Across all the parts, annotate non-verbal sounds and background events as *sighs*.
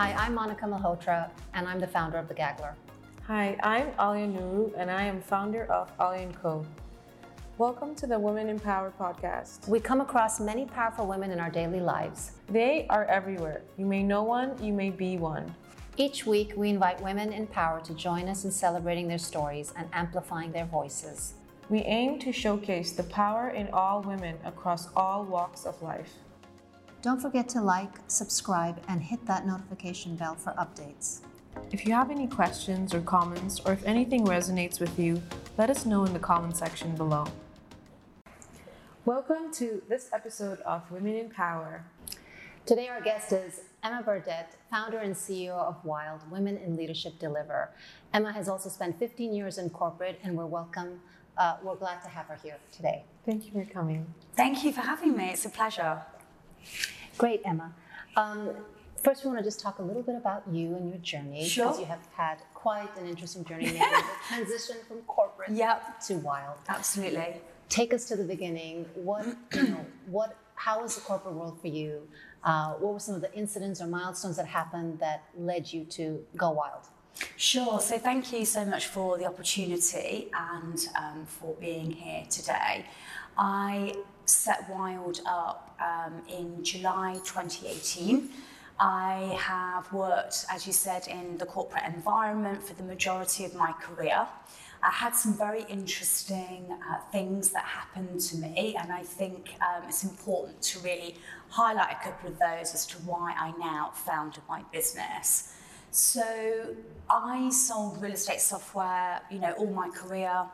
Hi, I'm Monica Malhotra, and I'm the founder of The Gaggler. Hi, I'm Aaliyah Nooru, and I am founder of Aaliyah & Co. Welcome to the Women in Power podcast. We come across many powerful women in our daily lives. They are everywhere. You may know one, you may be one. Each week, we invite women in power to join us in celebrating their stories and amplifying their voices. We aim to showcase the power in all women across all walks of life. Don't forget to like, subscribe, and hit that notification bell for updates. If you have any questions or comments, or if anything resonates with you, let us know in the comment section below. Welcome to this episode of Women in Power. Today, our guest is Emma Burdett, founder and CEO of Wild Women in Leadership Deliver. Emma has also spent 15 years in corporate, and we're welcome. Uh, we're glad to have her here today. Thank you for coming. Thank you for having me. It's a pleasure. Great, Emma. Um, first, we want to just talk a little bit about you and your journey Sure. because you have had quite an interesting journey *laughs* making the transition from corporate Yep. to Wild. Absolutely. Take us to the beginning. What you know? What? How was the corporate world for you? Uh, what were some of the incidents or milestones that happened that led you to go wild? Sure. So thank you so much for the opportunity and um, for being here today. I set Wild up um, in July 2018. I have worked, as you said, in the corporate environment for the majority of my career. I had some very interesting uh, things that happened to me, and I think um, it's important to really highlight a couple of those as to why I now founded my business. So I sold real estate software, you know, all my career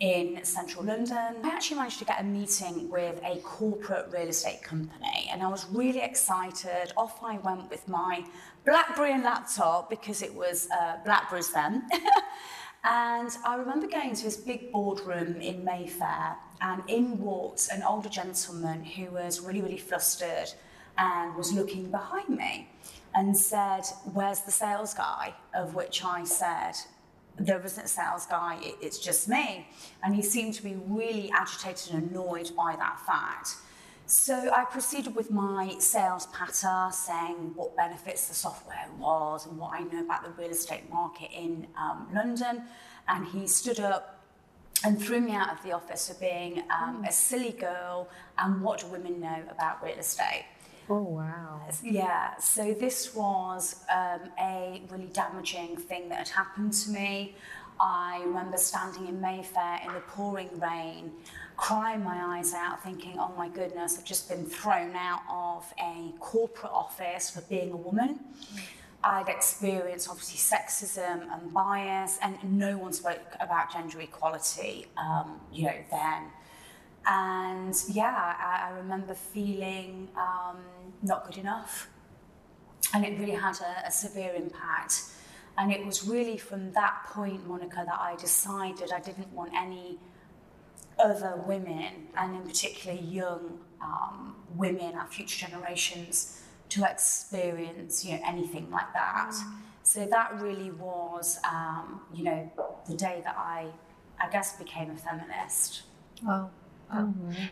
in central London. I actually managed to get a meeting with a corporate real estate company and I was really excited. Off I went with my Blackberry and laptop because it was uh, Blackberries then. *laughs* and I remember going to this big boardroom in Mayfair and in walked an older gentleman who was really, really flustered and was looking behind me and said, Where's the sales guy? Of which I said, There isn't a sales guy, it- it's just me. And he seemed to be really agitated and annoyed by that fact. So I proceeded with my sales patter, saying what benefits the software was and what I know about the real estate market in um, London. And he stood up and threw me out of the office for being um, a silly girl and what do women know about real estate. Oh, wow. Yeah, so this was um, a really damaging thing that had happened to me. I remember standing in Mayfair in the pouring rain, crying my eyes out, thinking, oh my goodness, I've just been thrown out of a corporate office for being a woman. I'd experienced obviously sexism and bias, and no one spoke about gender equality, um, you know, then. And yeah, I, I remember feeling um, not good enough. And it really had a, a severe impact. And it was really from that point, Monica, that I decided I didn't want any other women, and in particular young um, women, our future generations, to experience you know anything like that. So that really was, um, you know, the day that I, I guess, became a feminist. Wow.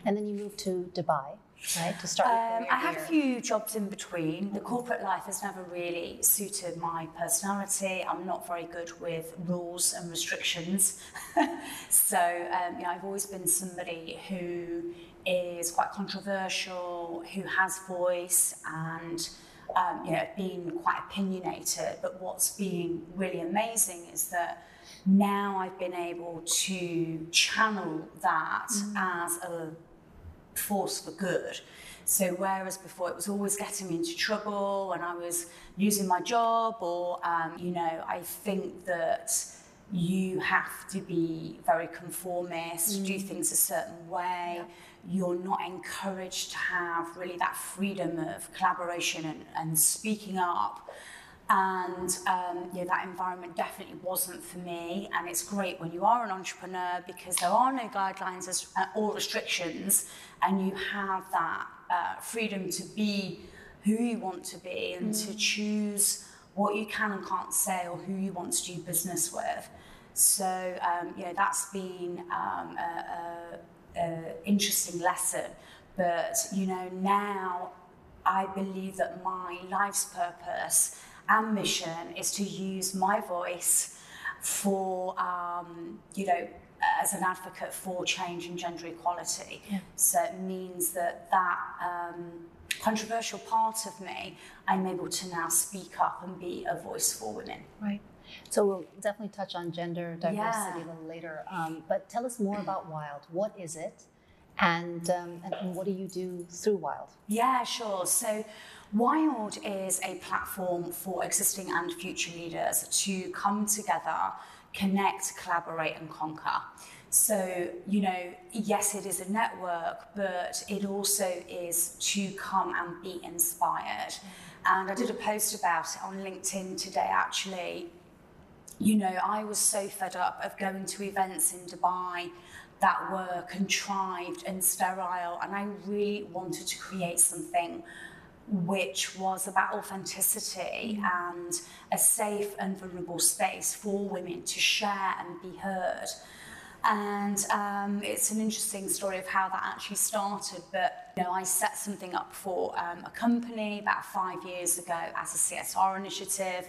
And then you moved to Dubai, right, to start Um, I had a few jobs in between. The corporate life has never really suited my personality. I'm not very good with rules and restrictions. *laughs* so, um, you know, I've always been somebody who is quite controversial, who has voice, and um, you know, being quite opinionated. But what's been really amazing is that now I've been able to channel that as a force for good. So whereas before it was always getting me into trouble and I was losing my job or, um, you know, I think that you have to be very conformist, do things a certain way. You're not encouraged to have really that freedom of collaboration and, and speaking up. And um, you know, that environment definitely wasn't for me. And it's great when you are an entrepreneur because there are no guidelines uh, or restrictions, and you have that uh, freedom to be who you want to be and to choose what you can and can't say or who you want to do business with. So um, you know, that's been um, a, a, a interesting lesson. But you know, now I believe that my life's purpose and mission is to use my voice for, um, you know, as an advocate for change and gender equality. Yeah. So it means that that um, controversial part of me, I'm able to now speak up and be a voice for women. Right. So we'll definitely touch on gender diversity Yeah. a little later. Um, but tell us more about Wild. What is it? And, um, and, and what do you do through Wild? Yeah, sure. So, Wild is a platform for existing and future leaders to come together, connect, collaborate, and conquer. So, you know, yes, it is a network, but it also is to come and be inspired. And I did a post about it on LinkedIn today, actually. You know, I was so fed up of going to events in Dubai that were contrived and sterile, and I really wanted to create something which was about authenticity and a safe and vulnerable space for women to share and be heard. And um, it's an interesting story of how that actually started. But you know, I set something up for um, a company about five years ago as a CSR initiative.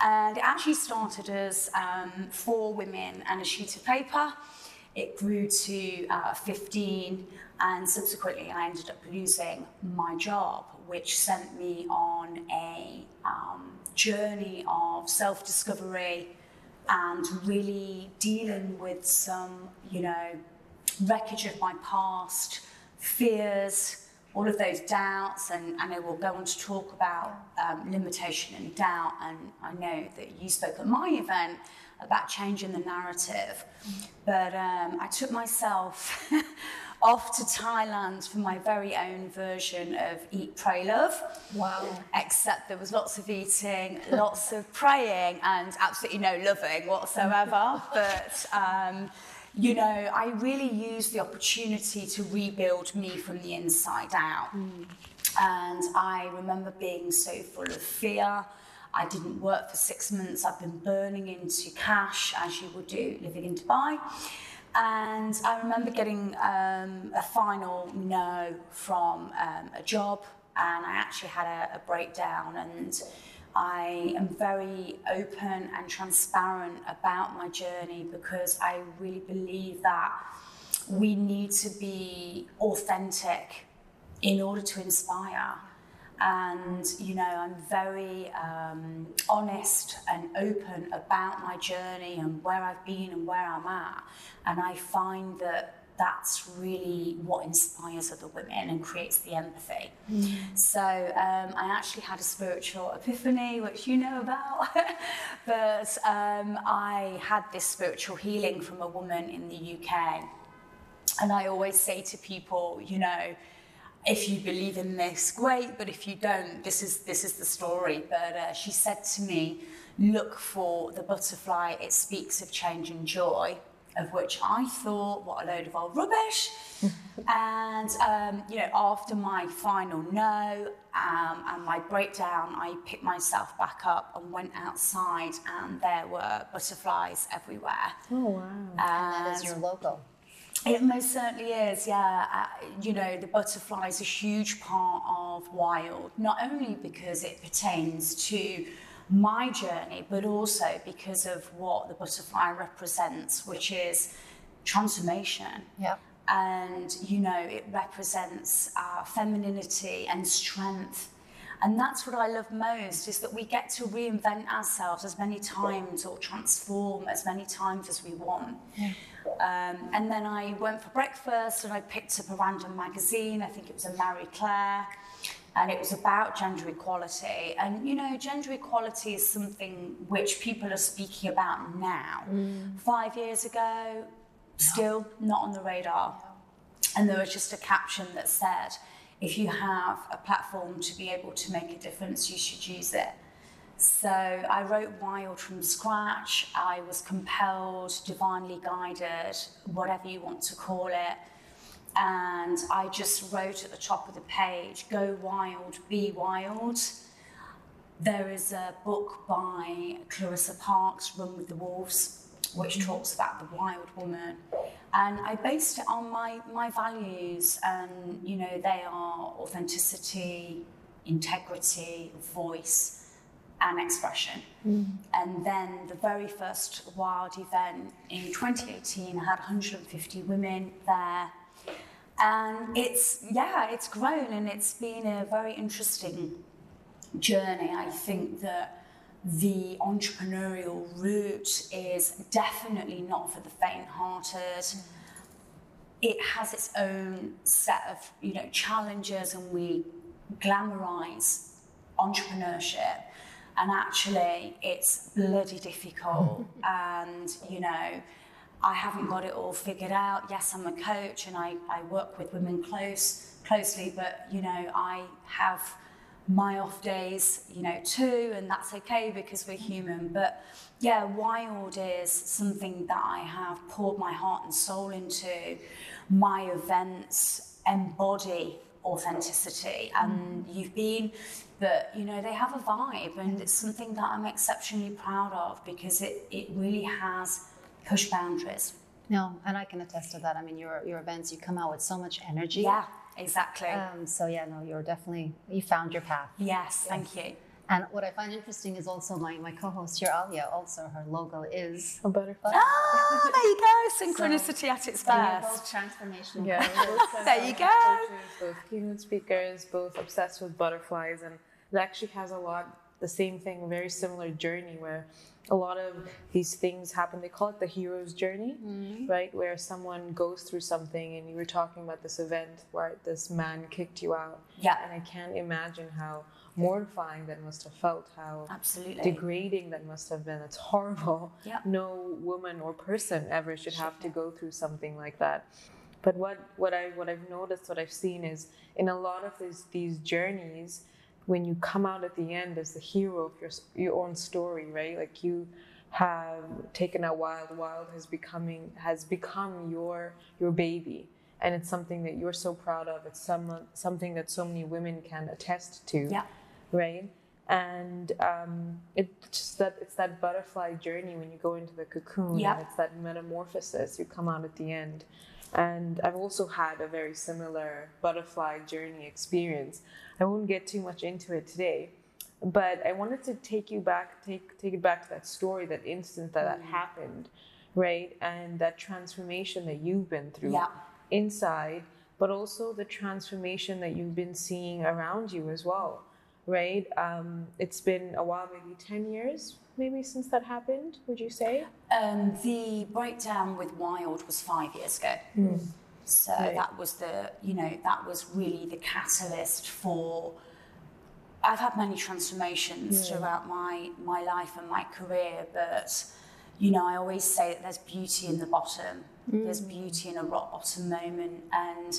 And it actually started as um, four women and a sheet of paper. It grew to uh, 15, and subsequently, I ended up losing my job, which sent me on a um, journey of self discovery and really dealing with some, you know, wreckage of my past, fears, all of those doubts, and, and we'll go on to talk about um, limitation and doubt. And I know that you spoke at my event about changing the narrative, but um, I took myself *laughs* off to Thailand for my very own version of Eat, Pray, Love. Wow. Except there was lots of eating, lots of praying, and absolutely no loving whatsoever. *laughs* but um, you know, I really used the opportunity to rebuild me from the inside out. And I remember being so full of fear. I didn't work for six months. I've been burning into cash, as you would do living in Dubai. And I remember getting um, a final no from um, a job, and I actually had a, a breakdown. And I am very open and transparent about my journey because I really believe that we need to be authentic in order to inspire. And, you know, I'm very um, honest and open about my journey and where I've been and where I'm at. And I find that that's really what inspires other women and creates the empathy. So um, I actually had a spiritual epiphany, which you know about. *laughs* but um, I had this spiritual healing from a woman in the UK. And I always say to people, you know, if you believe in this, great. But if you don't, this is this is the story. But uh, she said to me, look for the butterfly. It speaks of change and joy. Of which I thought, what a load of old rubbish. *laughs* and um, you know, after my final no um, and my breakdown, I picked myself back up and went outside, and there were butterflies everywhere. Oh, wow. And that is your logo. It most certainly is, yeah. Uh, you know, the butterfly is a huge part of Wild, not only because it pertains to my journey, but also because of what the butterfly represents, which is transformation. Yep. And, you know, it represents uh, femininity and strength. And that's what I love most is that we get to reinvent ourselves as many times or transform as many times as we want. Um, and then I went for breakfast and I picked up a random magazine. I think it was a Marie Claire. And it was about gender equality. And, you know, gender equality is something which people are speaking about now. Five years ago, still not on the radar. And there was just a caption that said, if you have a platform to be able to make a difference, you should use it. So I wrote Wild from scratch. I was compelled, divinely guided, whatever you want to call it. And I just wrote at the top of the page, go wild, be wild. There is a book by Clarissa Parks, Run with the Wolves, which mm-hmm. talks about the wild woman. And I based it on my, my values, and you know, they are authenticity, integrity, voice, and expression. Mm. And then the very first Wild event in 2018 had 150 women there. And it's, yeah, it's grown and it's been a very interesting journey. I think that the entrepreneurial route is definitely not for the faint-hearted. It has its own set of you know challenges, and we glamorize entrepreneurship, and actually it's bloody difficult. *laughs* and you know, I haven't got it all figured out. Yes, I'm a coach, and I, I work with women close closely, but you know, I have my off days, you know, too, and that's okay because we're human. But yeah, wild is something that I have poured my heart and soul into. My events embody authenticity, and mm. you've been, but you know, they have a vibe, and it's something that I'm exceptionally proud of because it, it really has pushed boundaries. No, and I can attest to that. I mean, your your events, you come out with so much energy. Yeah, exactly. Um, so yeah, no, you're definitely you found your path. yes, thank you. And what I find interesting is also my, my co-host here, Aaliyah. Also, her logo is A butterfly. Ah, there you go. Synchronicity at its so best. both transformational. Yeah, both *laughs* There you go. coaches, both keynote speakers, both obsessed with butterflies, and it actually has a lot the same thing, very similar journey where a lot of these things happen. They call it the hero's journey, right? Where someone goes through something, and you were talking about this event where this man kicked you out, Yeah. and I can't imagine how mortifying that must have felt, how Absolutely. degrading that must have been. It's horrible. Yeah. *laughs* No woman or person ever should have to go through something like that. But what, what I what I've noticed, what I've seen is in a lot of these these journeys, when you come out at the end as the hero of your your own story, right? Like you have taken a wild, wild has becoming has become your your baby, and it's something that you're so proud of. It's some something that so many women can attest to Yeah. Right? And um, it's just that it's that butterfly journey when you go into the cocoon. Yep. And it's that metamorphosis. You come out at the end. And I've also had a very similar butterfly journey experience. I won't get too much into it today, but I wanted to take you back, take take it back to that story, that instant that that happened, right? And that transformation that you've been through Yeah. inside, but also the transformation that you've been seeing around you as well, right? Um, it's been a while, maybe 10 years, maybe since that happened, would you say? Um, the breakdown with Wild was five years ago. So Right. that was the, you know, that was really the catalyst for. I've had many transformations throughout my, my life and my career, but, you know, I always say that there's beauty in the bottom. There's beauty in a rock bottom moment. And,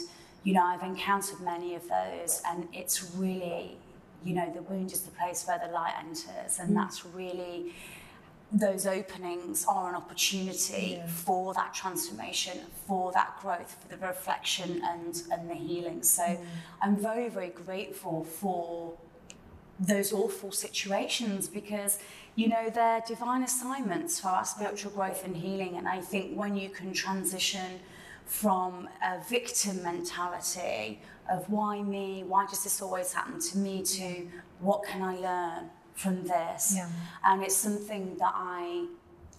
you know, I've encountered many of those, and it's really, you know, the wound is the place where the light enters, and mm. that's really those openings are an opportunity for that transformation, for that growth, for the reflection and, and the healing. So mm. I'm very, very grateful for those awful situations because, you know, they're divine assignments for our spiritual growth and healing. And I think when you can transition from a victim mentality of why me, why does this always happen to me, to what can I learn from this? Yeah. And it's something that I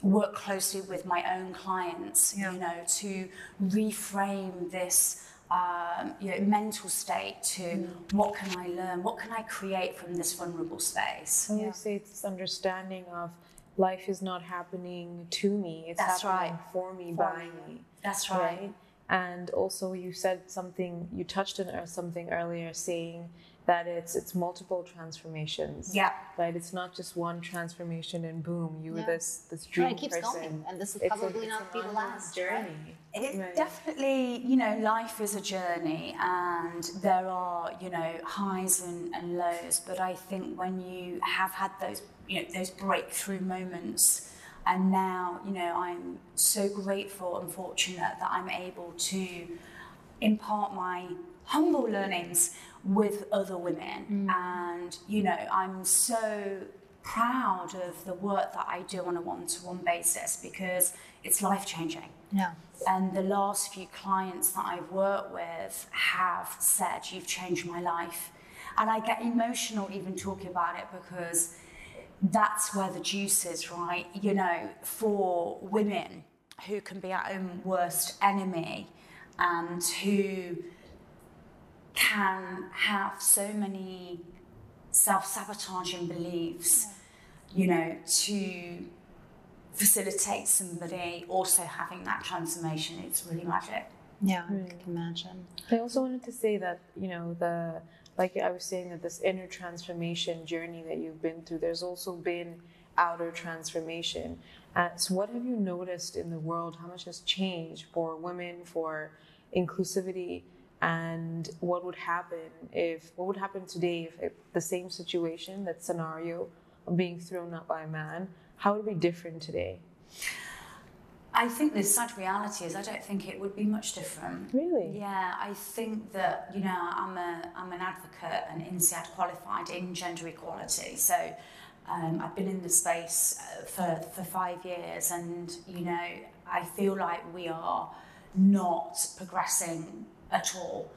work closely with my own clients, Yeah. you know, to reframe this um, you know, mental state to what can I learn, what can I create from this vulnerable space. I you say it's this understanding of life is not happening to me, it's That's happening right. for me, For by me. me. That's right. And also, you said something, you touched on something earlier, saying that it's it's multiple transformations. Yeah. Right. It's not just one transformation and boom, you were this this And dream it keeps person. going, and this will It's probably it's not be the last journey. It Right. definitely, you know, life is a journey and there are, you know, highs and, and lows. But I think when you have had those, you know, those breakthrough moments, and now, you know, I'm so grateful and fortunate that I'm able to impart my humble learnings with other women. Mm. And, you know, I'm so proud of the work that I do on a one to one basis because it's life changing. Yeah. And the last few clients that I've worked with have said, You've changed my life. And I get emotional even talking about it because that's where the juice is, right? You know, for women who can be our own worst enemy and who can have so many self sabotaging beliefs, you know, to facilitate somebody also having that transformation. It's really magic. Yeah, I can imagine. I also wanted to say that, you know, the like I was saying that this inner transformation journey that you've been through, there's also been outer transformation. Uh, so what have you noticed in the world? How much has changed for women, for inclusivity, and what would happen if what would happen today if, if the same situation, that scenario of being thrown up by a man, how would it be different today? I think the sad reality is I don't think it would be much different. Really? Yeah, I think that you know I'm a I'm an advocate and INSEAD qualified in gender equality. So um, I've been in the space uh, for for five years, and you know I feel like we are not progressing at all.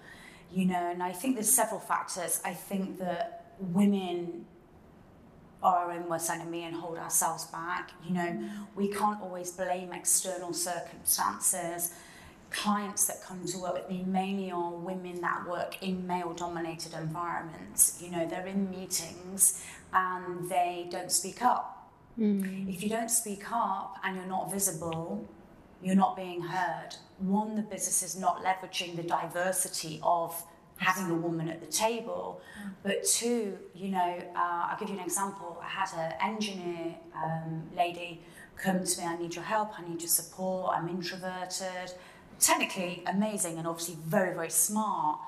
You know, and I think there's several factors. I think that women our own worst enemy and hold ourselves back. You know, we can't always blame external circumstances. Clients that come to work with me mainly are women that work in male dominated environments. You know, they're in meetings and they don't speak up. Mm. If you don't speak up and you're not visible, you're not being heard. One, the business is not leveraging the diversity of having a woman at the table. But two, you know, uh, I'll give you an example. I had an engineer um, lady come to me, I need your help, I need your support, I'm introverted. Technically amazing and obviously very, very smart.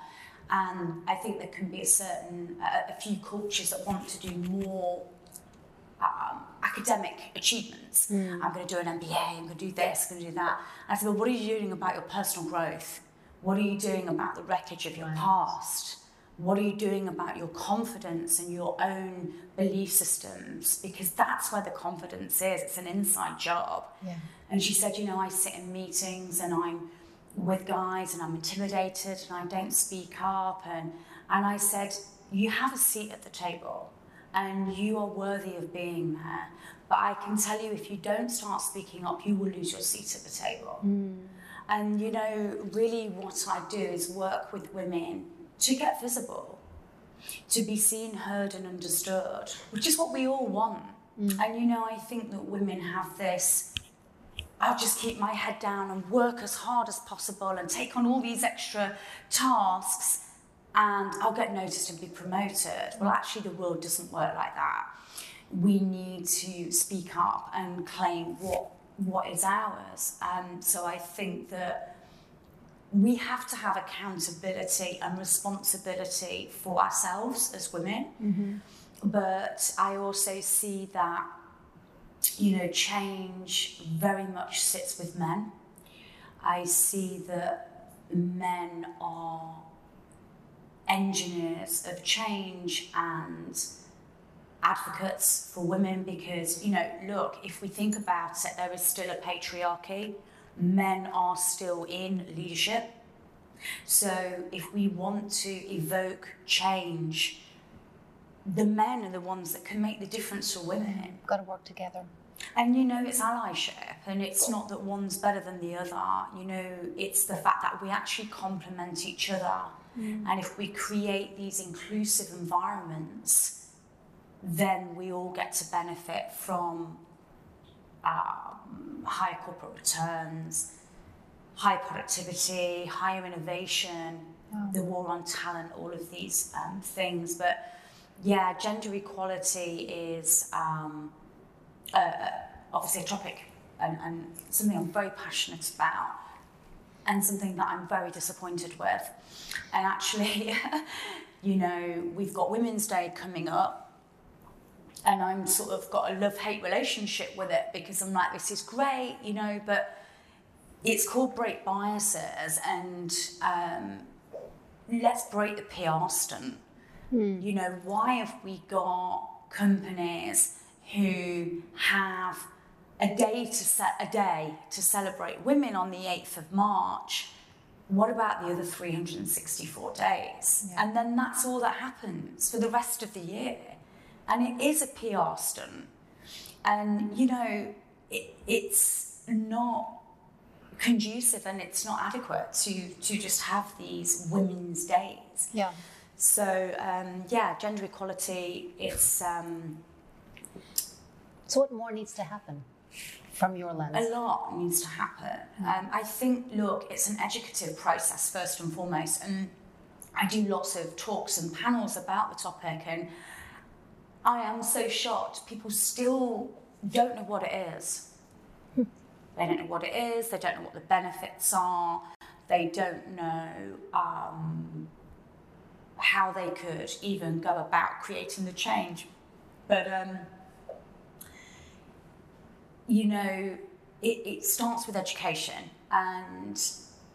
And I think there can be a certain, uh, a few cultures that want to do more um, academic achievements. Mm. I'm going to do an MBA, I'm going to do this, I'm going to do that. And I said, well, what are you doing about your personal growth? What are you doing about the wreckage of your right. past? What are you doing about your confidence and your own belief systems? Because that's where the confidence is. It's an inside job. Yeah. And she said, You know, I sit in meetings and I'm with guys and I'm intimidated and I don't speak up. And, and I said, You have a seat at the table and you are worthy of being there. But I can tell you, if you don't start speaking up, you will lose your seat at the table. Mm. And, you know, really what I do is work with women to get visible, to be seen, heard, and understood, which is what we all want. Mm. And, you know, I think that women have this I'll just keep my head down and work as hard as possible and take on all these extra tasks and I'll get noticed and be promoted. Well, actually, the world doesn't work like that. We need to speak up and claim what what is ours. Um, so I think that we have to have accountability and responsibility for ourselves as women. Mm-hmm. But I also see that, you know, change very much sits with men. I see that men are engineers of change and advocates for women because, you know, look, if we think about it, there is still a patriarchy. Men are still in leadership. So if we want to evoke change, the men are the ones that can make the difference for women. We've got to work together. And you know, it's allyship, and it's not that one's better than the other. You know, it's the fact that we actually complement each other. Mm. And if we create these inclusive environments, then we all get to benefit from um, higher corporate returns, high productivity, higher innovation, oh. the war on talent, all of these um, things. But yeah, gender equality is um, uh, obviously a topic and, and something I'm very passionate about and something that I'm very disappointed with. And actually, *laughs* you know, we've got Women's Day coming up and I'm sort of got a love hate relationship with it because I'm like, this is great, you know, but it's called break biases and um, let's break the PR stunt. Mm. You know, why have we got companies who have a day to set a day to celebrate women on the 8th of March? What about the other 364 days? Yeah. And then that's all that happens for the rest of the year and it is a PR stunt. And, you know, it, it's not conducive and it's not adequate to, to just have these women's days. Yeah. So, um, yeah, gender equality, it's um, So what more needs to happen from your lens? a lot needs to happen. Um, I think, look, it's an educative process first and foremost. And I do lots of talks and panels about the topic, and I am so shocked. People still don't know what it is. They don't know what it is, they don't know what the benefits are, they don't know um, how they could even go about creating the change. But, um, you know, it, it starts with education, and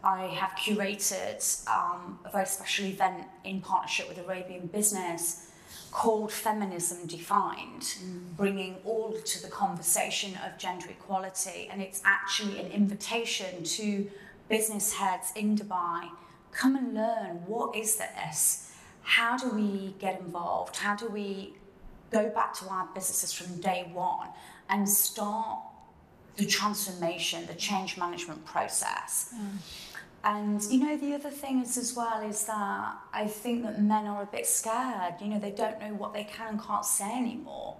I have curated um, a very special event in partnership with Arabian Business called Feminism Defined, mm. bringing all to the conversation of gender equality. And it's actually an invitation to business heads in Dubai come and learn what is this? How do we get involved? How do we go back to our businesses from day one and start the transformation, the change management process? Mm. And you know, the other thing is as well is that I think that men are a bit scared. You know, they don't know what they can and can't say anymore.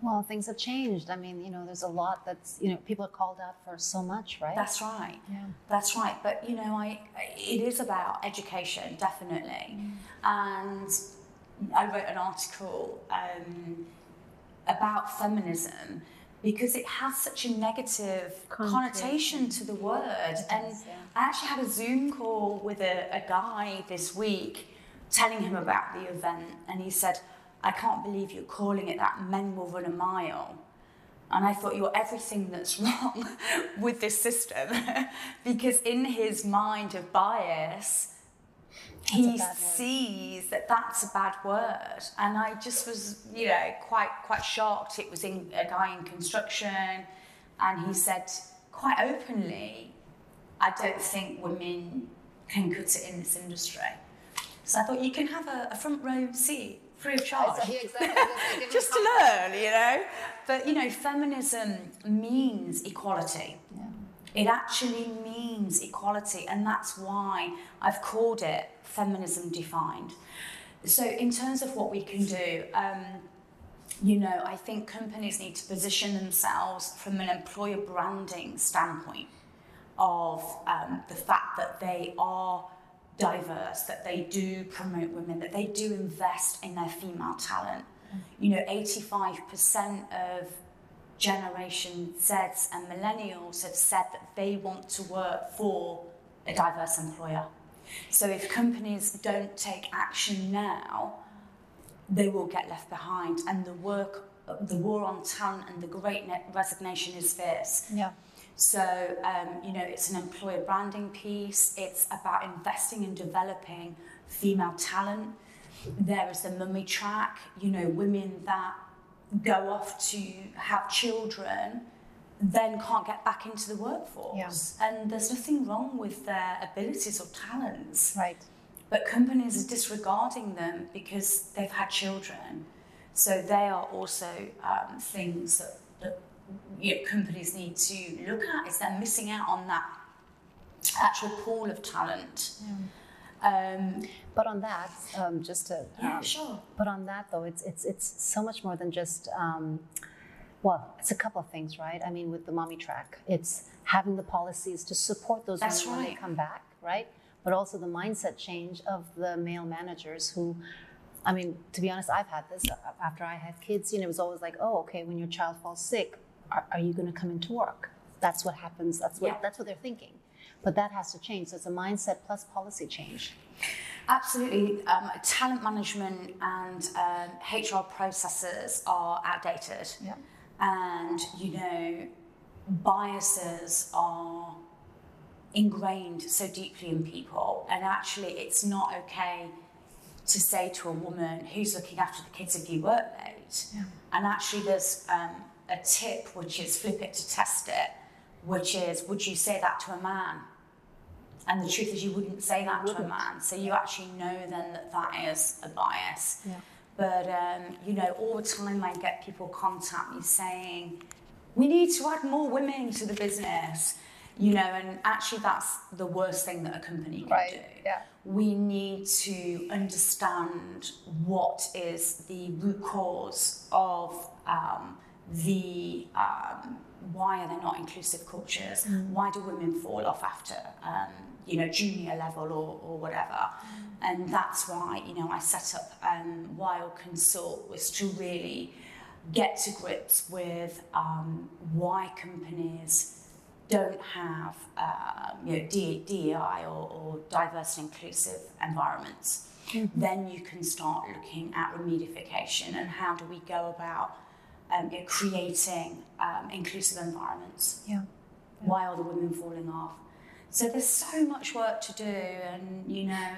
Well, things have changed. I mean, you know, there's a lot that's, you know, people are called out for so much, right? That's right. Yeah. That's right. But you know, I it is about education, definitely. And I wrote an article um, about feminism because it has such a negative connotation to the word. And. I actually had a Zoom call with a, a guy this week telling him about the event, and he said, I can't believe you're calling it that, men will run a mile. And I thought, you're everything that's *laughs* wrong with this system. *laughs* because in his mind of bias, he sees that that's a bad word. And I just was, you know, quite quite shocked. It was in a guy in construction, and he said quite openly, I don't think women can cut it in this industry. So I thought you can have a, a front row seat free of charge *laughs* just to learn, you know. But you know, feminism means equality. It actually means equality, and that's why I've called it feminism defined. So, in terms of what we can do, um, you know, I think companies need to position themselves from an employer branding standpoint of um, the fact that they are diverse, that they do promote women, that they do invest in their female talent. You know, 85% of Generation Zs and millennials have said that they want to work for a diverse employer. So if companies don't take action now, they will get left behind, and the work, the war on talent, and the great resignation is fierce. Yeah. So, um, you know, it's an employer branding piece. It's about investing and developing female talent. There is the mummy track, you know, women that go off to have children then can't get back into the workforce. And there's nothing wrong with their abilities or talents. Right. But companies are disregarding them because they've had children. So they are also um, things that, that you know, companies need to look at. Is they're missing out on that actual pool of talent. Um, But on that, um, just to yeah, um, sure. But on that though, it's it's it's so much more than just. Um, well, it's a couple of things, right? I mean, with the mommy track, it's having the policies to support those That's women when they come back, right? But also the mindset change of the male managers who, I mean, to be honest, I've had this after I had kids. You know, it was always like, oh, okay, when your child falls sick, are, are you going to come into work? That's what happens. That's what Yeah. that's what they're thinking. But that has to change. So it's a mindset plus policy change. Absolutely. Um, talent management and um, HR processes are outdated. Yeah. And, you know, biases are ingrained so deeply in people. And actually, it's not okay to say to a woman who's looking after the kids if you work late. And actually, there's um, a tip which is flip it to test it, which is would you say that to a man? And the truth is, you wouldn't say that to a man. So you actually know then that that is a bias. Yeah. But, um, you know, all the time I get people contact me saying, we need to add more women to the business. You know, and actually that's the worst thing that a company can Right, do. yeah. We need to understand what is the root cause of um, the um, why are there not inclusive cultures? Why do women fall off after um, you know junior level or, or whatever? And that's why you know I set up um, Wild Consult was to really get to grips with um, why companies don't have um, you know, DEI or, or diverse and inclusive environments, then you can start looking at remedification and how do we go about um, you know, creating um, inclusive environments. Yeah. Why are the women falling off? So there's so much work to do, and you know,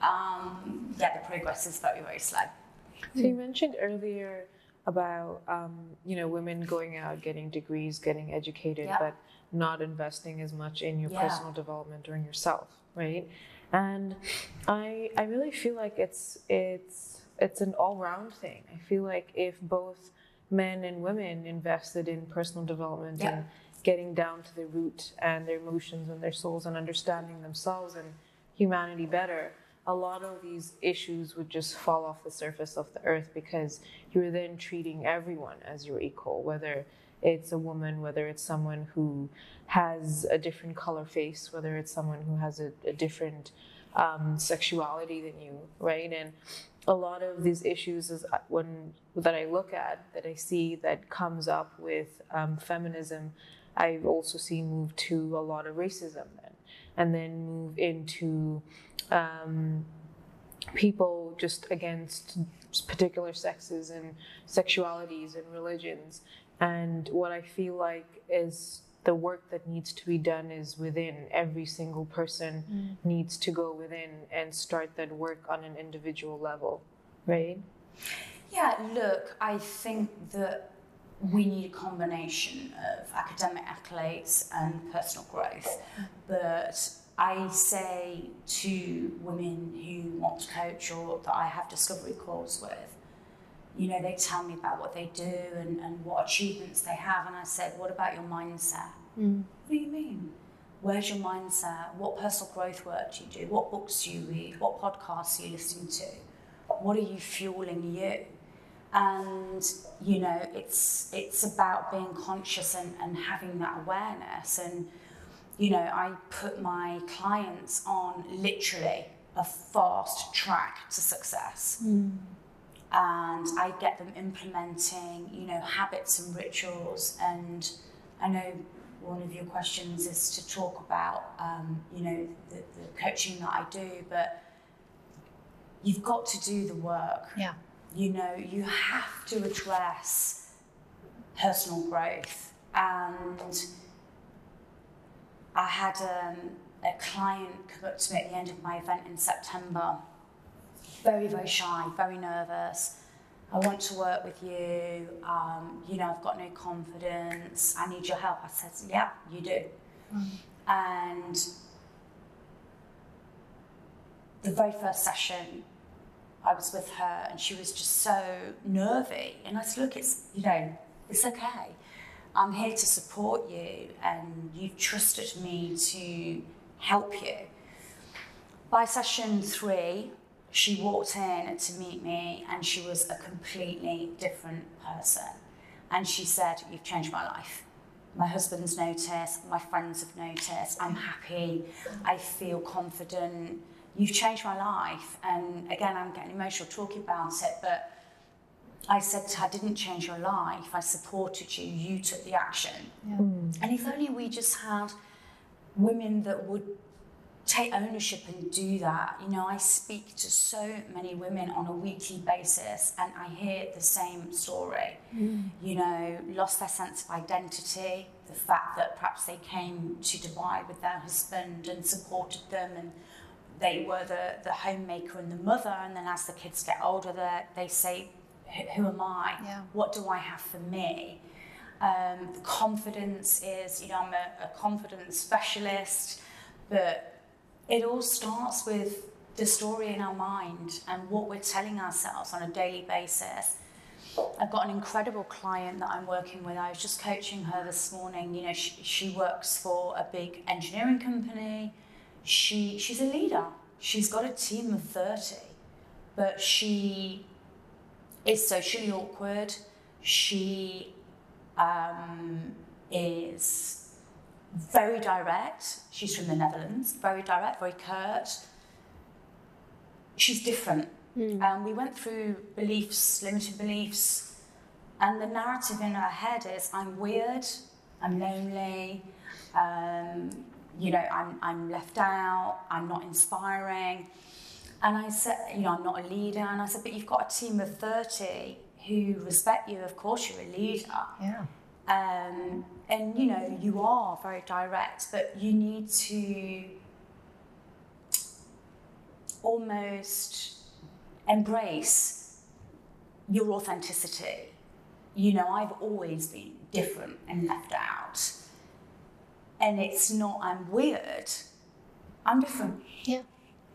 um, yeah, the progress is very, very slow. So you mentioned earlier about um, you know women going out, getting degrees, getting educated, Yeah. but not investing as much in your Yeah. personal development or in yourself, right? And I I really feel like it's it's it's an all round thing. I feel like if both men and women invested in personal development Yeah. and getting down to the root and their emotions and their souls and understanding themselves and humanity better, a lot of these issues would just fall off the surface of the earth because you're then treating everyone as your equal, whether it's a woman, whether it's someone who has a different color face, whether it's someone who has a, a different um, sexuality than you, right? And a lot of these issues is uh, when that I look at that I see that comes up with um, feminism. I've also seen move to a lot of racism then, and then move into um, people just against particular sexes and sexualities and religions. And what I feel like is the work that needs to be done is within every single person mm. needs to go within and start that work on an individual level, right? Yeah, look, I think that we need a combination of academic accolades and personal growth. But I say to women who want to coach or that I have discovery calls with, you know, they tell me about what they do and, and what achievements they have. And I said, what about your mindset? Mm. What do you mean? Where's your mindset? What personal growth work do you do? What books do you read? What podcasts are you listening to? What are you fueling you? And you know, it's it's about being conscious and, and having that awareness. And you know, I put my clients on literally a fast track to success. Mm. And I get them implementing, you know, habits and rituals. And I know one of your questions is to talk about, um, you know, the, the coaching that I do, but you've got to do the work Yeah. you know, you have to address personal growth. And I had um, a client come up to me at the end of my event in September, very, very shy, very nervous. I want to work with you. Um, you know, I've got no confidence. I need your help. I said, Yeah, you do. And the very first session, I was with her and she was just so nervy. And I said, look, it's, you know, it's okay. I'm here to support you and you've trusted me to help you. By session three, she walked in to meet me and she was a completely different person. And she said, You've changed my life. My husband's noticed, my friends have noticed, I'm happy, I feel confident. You've changed my life. And again, I'm getting emotional talking about it, but I said to her, I didn't change your life. I supported you. You took the action. And if only we just had women that would take ownership and do that. You know, I speak to so many women on a weekly basis and I hear the same story. You know, lost their sense of identity, the fact that perhaps they came to Dubai with their husband and supported them and they were the, the homemaker and the mother, and then as the kids get older, they they say, "Who am I? Yeah. What do I have for me?" Um, the confidence is, you know, I'm a, a confidence specialist, but it all starts with the story in our mind and what we're telling ourselves on a daily basis. I've got an incredible client that I'm working with. I was just coaching her this morning. You know, she, she works for a big engineering company. She she's a leader. She's got a team of 30, but she is socially awkward. She um, is very direct. She's from the Netherlands, very direct, very curt. She's different. Mm. Um, we went through beliefs, limited beliefs, and the narrative in her head is I'm weird, I'm lonely, um, you know, I'm, I'm left out, I'm not inspiring. And I said, you know, I'm not a leader. And I said, but you've got a team of 30 who respect you. Of course, you're a leader. Yeah. Um, and, you know, you are very direct, but you need to almost embrace your authenticity. You know, I've always been different and left out. And it's not, I'm weird. I'm different. Yeah.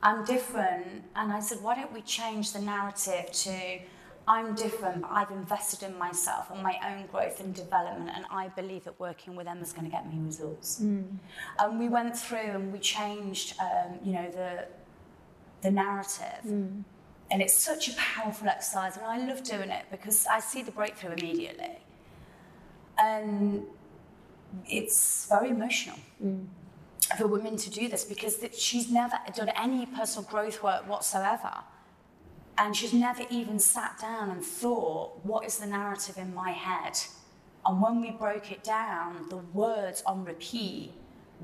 I'm different. And I said, why don't we change the narrative to, I'm different, but I've invested in myself and my own growth and development, and I believe that working with them is going to get me results. Mm. And we went through and we changed, um, you know, the the narrative. Mm. And it's such a powerful exercise, and I love doing it because I see the breakthrough immediately. And it's very emotional mm. for women to do this because she's never done any personal growth work whatsoever. And she's never even sat down and thought, what is the narrative in my head? And when we broke it down, the words on repeat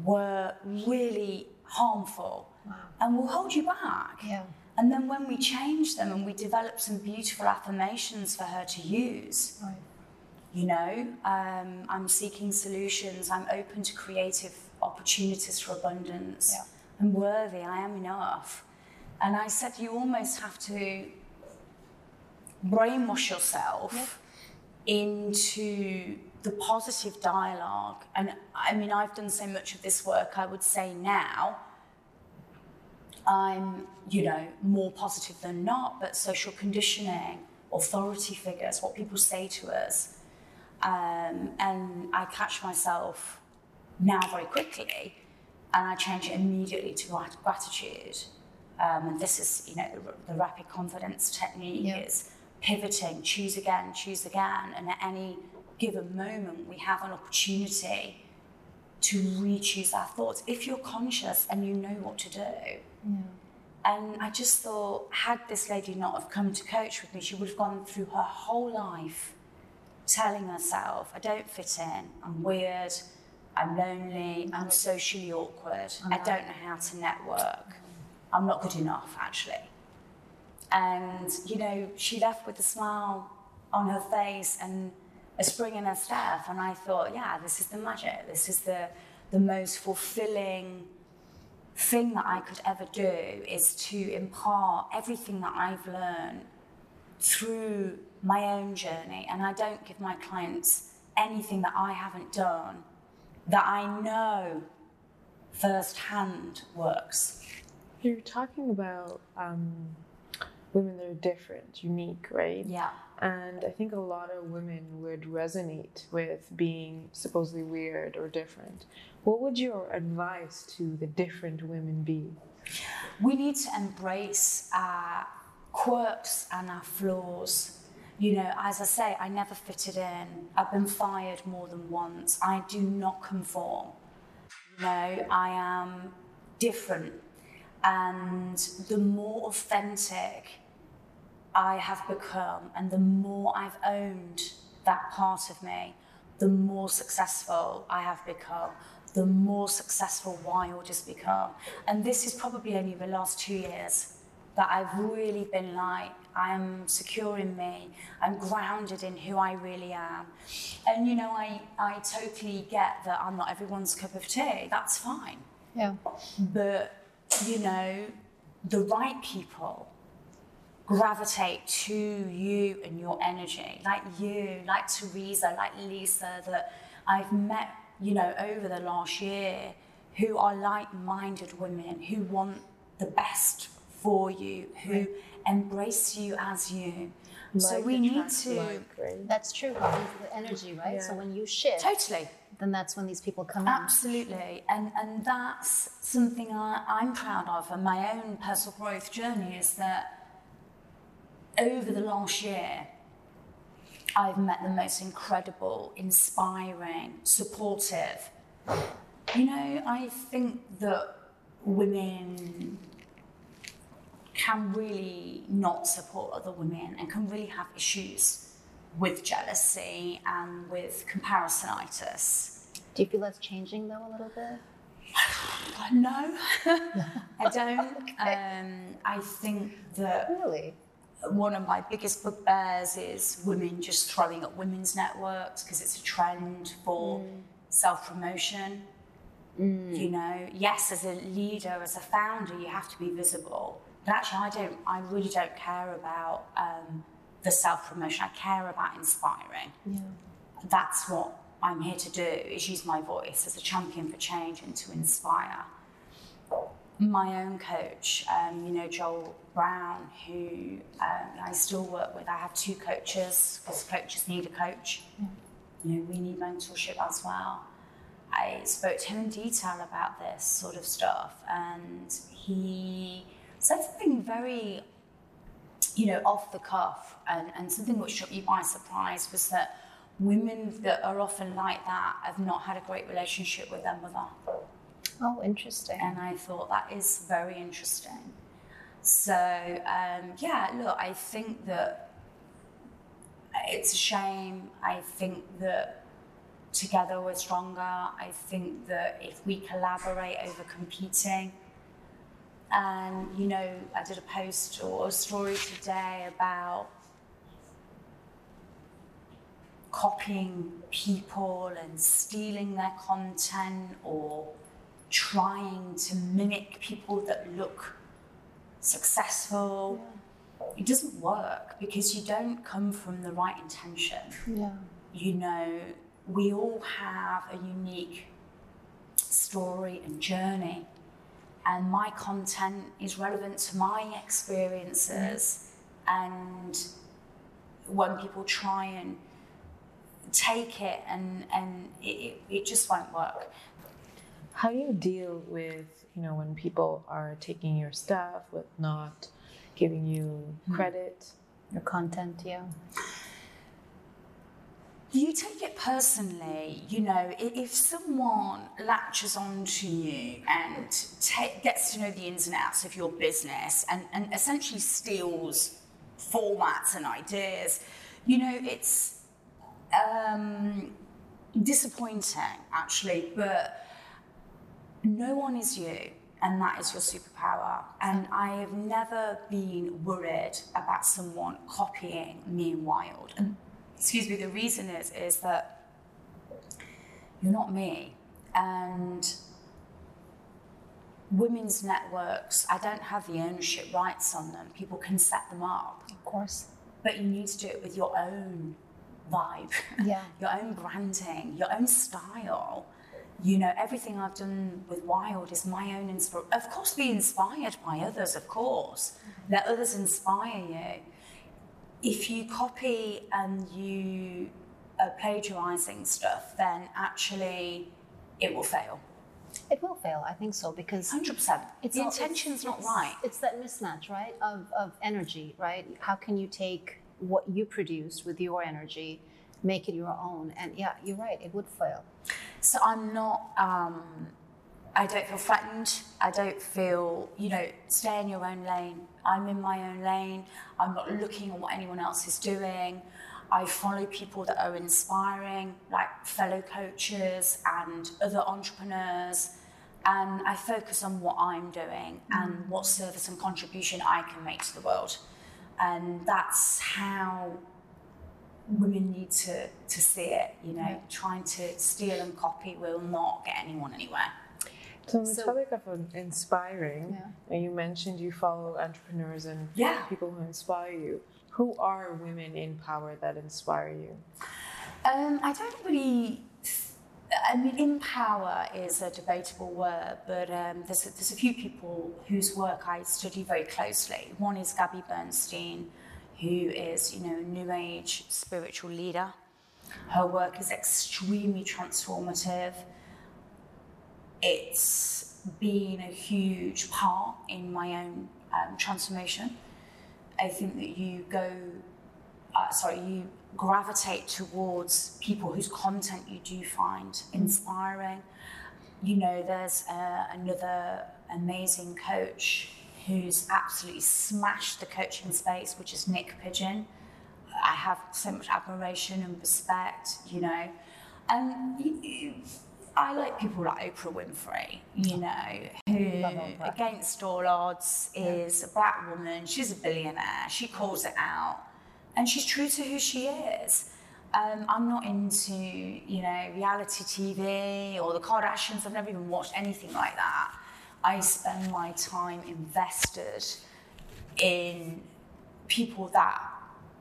were really harmful wow. and will hold you back. Yeah. And then when we changed them and we developed some beautiful affirmations for her to use, right. you know, um, I'm seeking solutions, I'm open to creative opportunities for abundance, yeah. I'm worthy, I am enough. And I said, you almost have to brainwash yourself yeah. into the positive dialogue. And I mean, I've done so much of this work, I would say now I'm, you know, more positive than not, but social conditioning, authority figures, what people say to us. Um, and I catch myself now very quickly and I change it immediately to gratitude. Um, and this is, you know, the, the rapid confidence technique yep. is pivoting, choose again, choose again. And at any given moment, we have an opportunity to re-choose our thoughts if you're conscious and you know what to do. Yeah. And I just thought, had this lady not have come to coach with me, she would have gone through her whole life telling herself, I don't fit in, I'm weird, I'm lonely, I'm socially awkward, I don't know how to network, I'm not good enough, actually. And, you know, she left with a smile on her face and a spring in her step. And I thought, yeah, this is the magic. This is the, the most fulfilling thing that I could ever do is to impart everything that I've learned through my own journey. And I don't give my clients anything that I haven't done that I know firsthand works. You're talking about um, women that are different, unique, right? Yeah. And I think a lot of women would resonate with being supposedly weird or different. What would your advice to the different women be? We need to embrace our quirks and our flaws. You know, as I say, I never fitted in. I've been fired more than once. I do not conform. You know, I am different. And the more authentic I have become, and the more I've owned that part of me, the more successful I have become, the more successful Wild has become. And this is probably only the last two years that I've really been like, I'm secure in me, I'm grounded in who I really am. And you know, I, I totally get that I'm not everyone's cup of tea, that's fine. Yeah. But, you know, the right people gravitate to you and your energy, like you, like Teresa, like Lisa, that I've met, you know, over the last year, who are like-minded women who want the best for you, who embrace you as you. So we need to like. That's true. The energy, right? So when you shift, totally. then that's when these people come in. Absolutely, and and that's something I, I'm proud of, and my own personal growth journey is that over the last year, I've met the most incredible, inspiring, supportive. You know, I think that women can really not support other women and can really have issues with jealousy and with comparisonitis. Do you feel that's changing though a little bit? *sighs* No, *laughs* I don't. *laughs* Um, I think that Really? one of my biggest bugbears is women just throwing up women's networks because it's a trend for self promotion. You know, yes, as a leader, as a founder, you have to be visible. But actually, I don't. I really don't care about um, the self promotion. I care about inspiring. Yeah. That's what I'm here to do: is use my voice as a champion for change and to inspire my own coach, um, you know, Joel Brown, who um, I still work with. I have two coaches because coaches need a coach. Yeah. You know, we need mentorship as well. I spoke to him in detail about this sort of stuff, and he said something very, you know, off the cuff, and, and something which took me by surprise was that women that are often like that have not had a great relationship with their mother. Oh, interesting. And I thought that is very interesting. So, um, yeah, look, I think that it's a shame. I think that together we're stronger. I think that if we collaborate over competing, and you know, I did a post or a story today about copying people and stealing their content or trying to mimic people that look successful. It doesn't work because you don't come from the right intention. yeah. You know, we all have a unique story and journey, and my content is relevant to my experiences. And when people try and take it, and, and it, it, it just won't work. How do you deal with, you know, when people are taking your stuff, with not giving you hmm. credit? Your content, yeah. You take it personally, you know, if someone latches onto you and gets to know the ins and outs of your business and, and essentially steals formats and ideas, you know, it's um, disappointing actually, but no one is you, and that is your superpower. And I have never been worried about someone copying me in wild. And excuse me, the reason is is that you're not me, and women's networks. I don't have the ownership rights on them. People can set them up, Of course. but you need to do it with your own vibe *laughs* Yeah. your own branding, your own style. You know, everything I've done with Wild is my own inspiration. Of course, be inspired by others, of course. Let others inspire you. If you copy and you are plagiarizing stuff, then actually it will fail. It will fail, I think so, because 100%. it's the all- intention's it's- not right. It's that mismatch, right, of, of energy, right? How can you take what you produce with your energy, make it your own? And yeah, you're right, it would fail. So I'm not, um, I don't feel threatened. I don't feel, you know, stay in your own lane. I'm in my own lane. I'm not looking at what anyone else is doing. I follow people that are inspiring, like fellow coaches and other entrepreneurs. And I focus on what I'm doing and mm. what service and contribution I can make to the world. And that's how women need to, to see it, you know, mm. trying to steal and copy will not get anyone anywhere. So, on the So- topic of um, inspiring, Yeah. and you mentioned you follow entrepreneurs and Yeah. people who inspire you. Who are women in power that inspire you? Um, I don't really I mean, empower is a debatable word, but um, there's, a, there's a few people whose work I study very closely. One is Gabby Bernstein, who is, you know, a New Age spiritual leader. Her work is extremely transformative. It's been a huge part in my own um, transformation. I think that you go, uh, sorry, you gravitate towards people whose content you do find inspiring. You know, there's uh, another amazing coach who's absolutely smashed the coaching space, which is Nick Pigeon. I have so much admiration and respect, you know. And I like people like Oprah Winfrey, you know, who, against all odds, is a black woman. She's a billionaire. She calls it out and she's true to who she is. Um, I'm not into, you know, reality TV or the Kardashians. I've never even watched anything like that. I spend my time invested in people that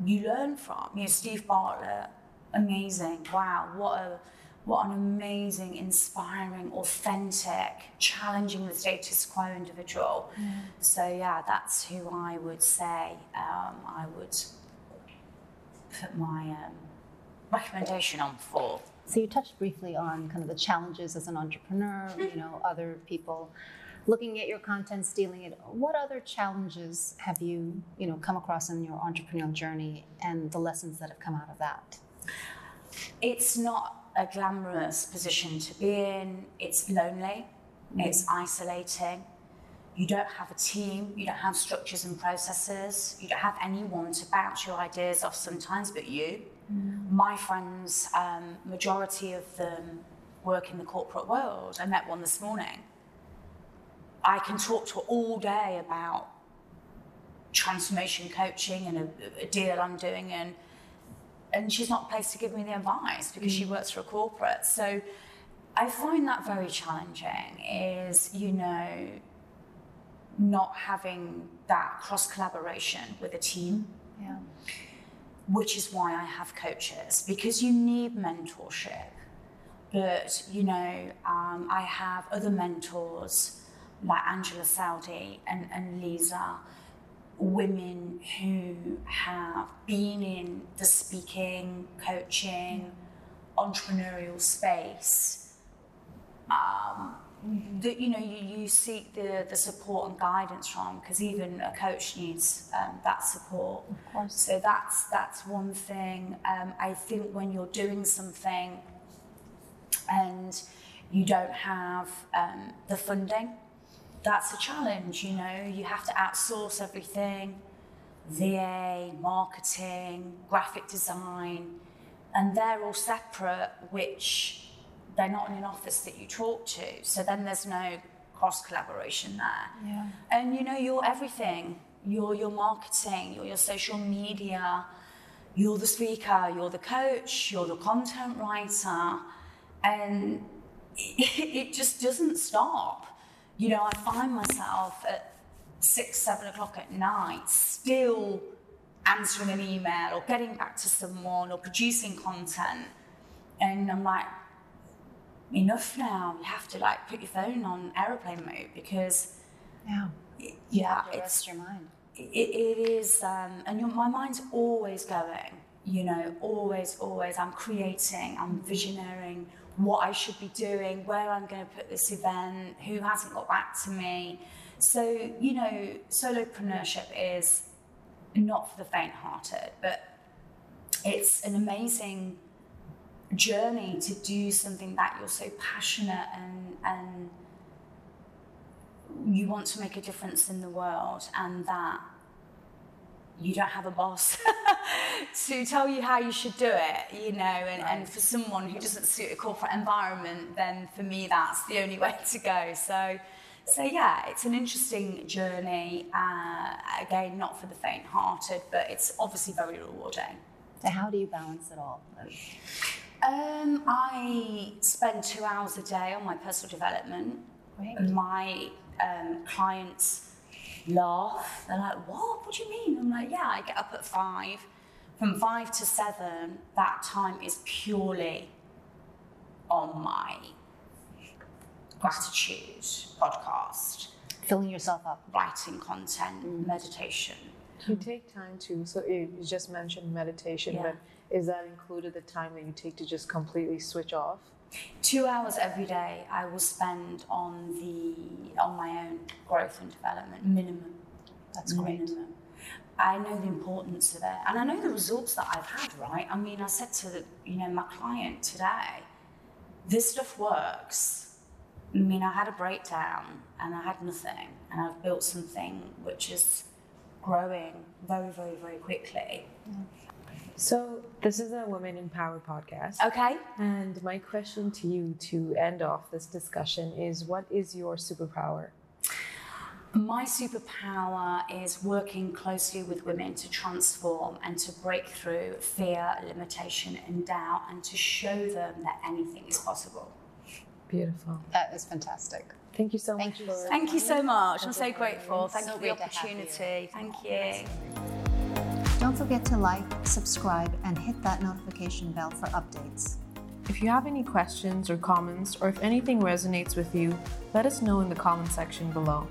you learn from. You know, Steve Bartlett, amazing. Wow, what a what an amazing, inspiring, authentic, challenging the status quo individual. So yeah, that's who I would say um, I would put my um, recommendation on for. So you touched briefly on kind of the challenges as an entrepreneur, you know, other people looking at your content, stealing it. What other challenges have you, you know, come across in your entrepreneurial journey and the lessons that have come out of that? It's not a glamorous position to be in. It's lonely. Mm-hmm. It's isolating. You don't have a team, you don't have structures and processes, you don't have anyone to bounce your ideas off sometimes but you. Mm. My friends, um, majority of them work in the corporate world. I met one this morning. I can talk to her all day about transformation coaching and a, a deal I'm doing and and she's not placed to give me the advice because mm. she works for a corporate. So I find that very challenging is, you know, not having that cross collaboration with a team. Yeah. Which is why I have coaches because you need mentorship. But you know, um, I have other mentors like Angela Saudi and, and Lisa, women who have been in the speaking, coaching, entrepreneurial space. Um, that you know you, you seek the, the support and guidance from because even a coach needs um, that support so that's that's one thing um, i think when you're doing something and you don't have um, the funding that's a challenge you know you have to outsource everything va marketing graphic design and they're all separate which they're not in an office that you talk to. So then there's no cross collaboration there. Yeah. And you know, you're everything. You're your marketing, you're your social media, you're the speaker, you're the coach, you're the content writer. And it, *laughs* it just doesn't stop. You know, I find myself at six, seven o'clock at night still answering an email or getting back to someone or producing content. And I'm like, enough now. You have to like put your phone on aeroplane mode because yeah, yeah, it's your mind. It, it is, um, and your, my mind's always going. You know, always, always. I'm creating. I'm visionaring what I should be doing, where I'm going to put this event, who hasn't got back to me. So you know, solopreneurship is not for the faint-hearted, but it's an amazing journey to do something that you're so passionate and and you want to make a difference in the world and that you don't have a boss *laughs* to tell you how you should do it, you know, and, right. and for someone who doesn't suit a corporate environment, then for me that's the only *laughs* way to go. So so yeah, it's an interesting journey. Uh, again, not for the faint-hearted, but it's obviously very rewarding. So how do you balance it all? Um, I spend two hours a day on my personal development. Great. My um, clients laugh. They're like, "What? What do you mean?" I'm like, "Yeah, I get up at five. From five to seven, that time is purely on my gratitude podcast, Filling yourself up. writing content, mm. meditation. You take time to, so you you just mentioned meditation, Yeah. but is that included the time that you take to just completely switch off? Two hours every day I will spend on the on my own growth and development minimum. That's great. minimum. I know the importance of it, and I know the results that I've had. Right? I mean, I said to you know my client today, this stuff works. I mean, I had a breakdown and I had nothing, and I've built something which is growing very, very, very quickly. Mm-hmm. So, this is a Women in Power podcast. Okay. And my question to you to end off this discussion is what is your superpower? My superpower is working closely with women to transform and to break through fear, limitation, and doubt, and to show them that anything is possible. Beautiful. That is fantastic. Thank you so Thank much you for so Thank you so much. I'm so grateful. Thank So you for the great to have you. opportunity. Thank you. Don't forget to like, subscribe, and hit that notification bell for updates. If you have any questions or comments, or if anything resonates with you, let us know in the comment section below.